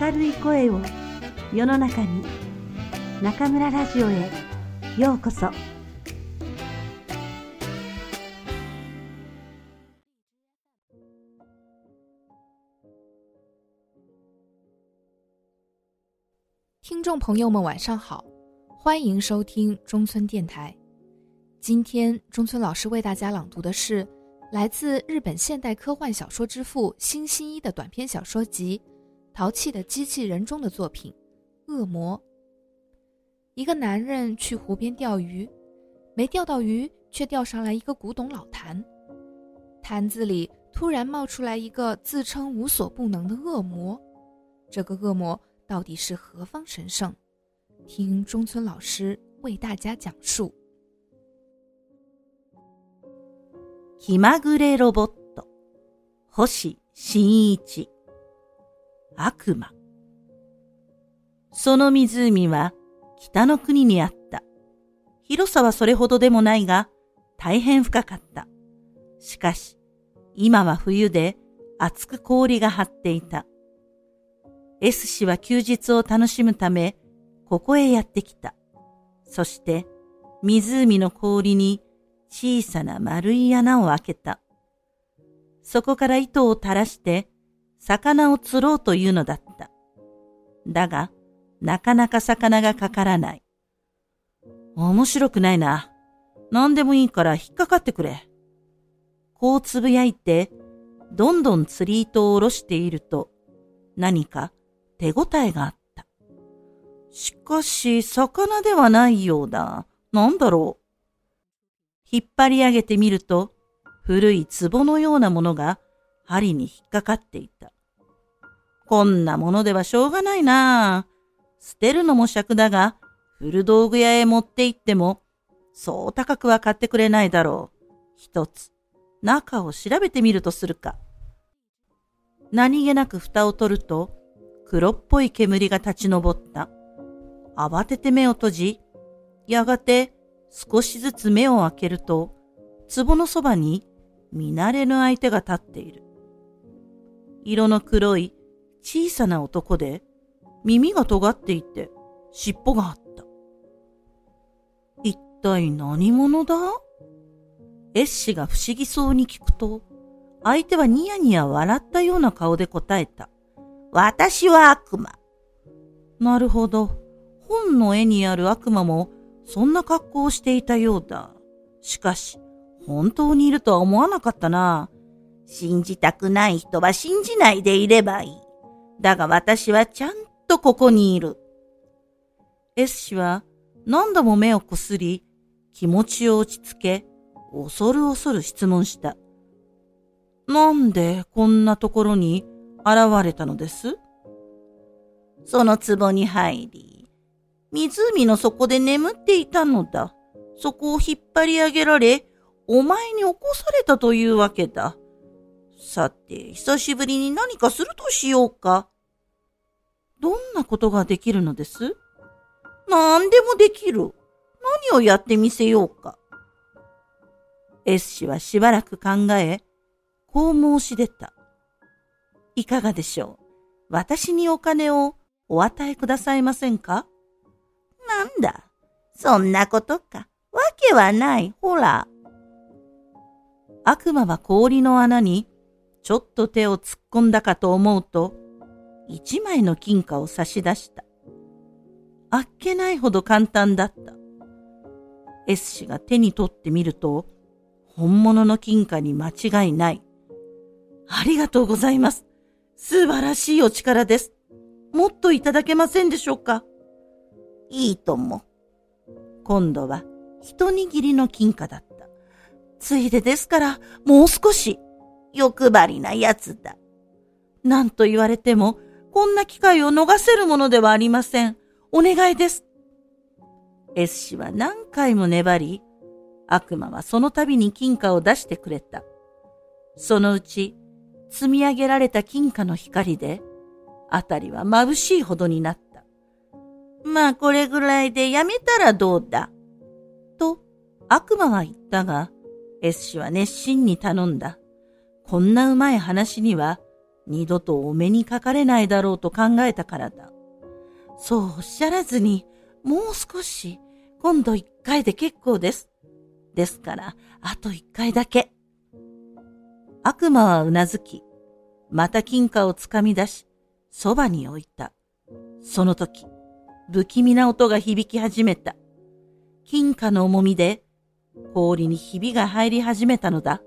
明るい声を世の中に中村ラジオへようこそ听众朋友们，晚上好，欢迎收听中村电台。今天中村老师为大家朗读的是来自日本现代科幻小说之父新新一的短篇小说集《 淘气的机器人》中的作品《恶魔》。一个男人去湖边钓鱼，没钓到鱼，却钓上来一个古董老坛。坛子里突然冒出来一个自称无所不能的恶魔。这个恶魔到底是何方神圣？听中村老师为大家讲述。気まぐれロボット、星新一、 悪魔。その湖は北の国にあった。広さはそれほどでもないが、大変深かった。しかし、今は冬で厚く氷が張っていた。S 氏は休日を楽しむため、ここへやってきた。そして、湖の氷に小さな丸い穴を開けた。そこから糸を垂らして魚を釣ろうというのだった。だが、なかなか魚がかからない。面白くないな。何でもいいから引っかかってくれ。こうつぶやいて、どんどん釣り糸を下ろしていると、何か手応えがあった。しかし、魚ではないようだ。なんだろう。引っ張り上げてみると、古い壺のようなものが針に引っかかっていた。こんなものではしょうがないな捨てるのも尺だが、古道具屋へ持って行っても、そう高くは買ってくれないだろう。一つ、中を調べてみるとするか。何気なく蓋を取ると、黒っぽい煙が立ち上った。慌てて目を閉じ、やがて少しずつ目を開けると、壺のそばに見慣れぬ相手が立っている。色の黒い小さな男で、耳が尖っていて尻尾があった。一体何者だ？エッシが不思議そうに聞くと、相手はニヤニヤ笑ったような顔で答えた。私は悪魔。なるほど。本の絵にある悪魔もそんな格好をしていたようだ。しかし、本当にいるとは思わなかったな。信じたくない人は信じないでいればいい。だが私はちゃんとここにいる。S 氏は何度も目をこすり、気持ちを落ち着け、恐る恐る質問した。なんでこんなところに現れたのです？その壺に入り、湖の底で眠っていたのだ。そこを引っ張り上げられ、お前に起こされたというわけだ。さて、久しぶりに何かするとしようか。どんなことができるのです？何でもできる。何をやってみせようか。S 氏はしばらく考え、こう申し出た。いかがでしょう？私にお金をお与えくださいませんか？なんだ？そんなことか。わけはない。ほら。悪魔は氷の穴にちょっと手を突っ込んだかと思うと、一枚の金貨を差し出した。あっけないほど簡単だった。S 氏が手に取ってみると、本物の金貨に間違いない。ありがとうございます。素晴らしいお力です。もっといただけませんでしょうかいいとも。今度は一握りの金貨だった。ついでですから、もう少し。欲張りな奴だ。何と言われても、こんな機会を逃せるものではありません。お願いです。S 氏は何回も粘り、悪魔はその度に金貨を出してくれた。そのうち、積み上げられた金貨の光で、あたりは眩しいほどになった。まあこれぐらいでやめたらどうだ？と悪魔は言ったが、S 氏は熱心に頼んだ。こんなうまい話には二度とお目にかかれないだろうと考えたからだ。そうおっしゃらずに、もう少し、今度一回で結構です。ですから、あと一回だけ。悪魔はうなずき、また金貨をつかみ出し、そばに置いた。その時、不気味な音が響き始めた。金貨の重みで、氷にひびが入り始めたのだ。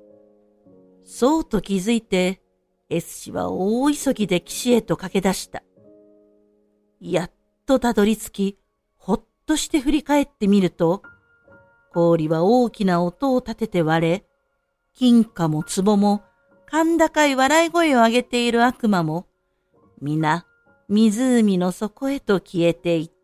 そうと気づいて、S 氏は大急ぎで岸へと駆け出した。やっとたどり着き、ほっとして振り返ってみると、氷は大きな音を立てて割れ、金貨も壺も、甲高い笑い声を上げている悪魔も、皆、湖の底へと消えていった。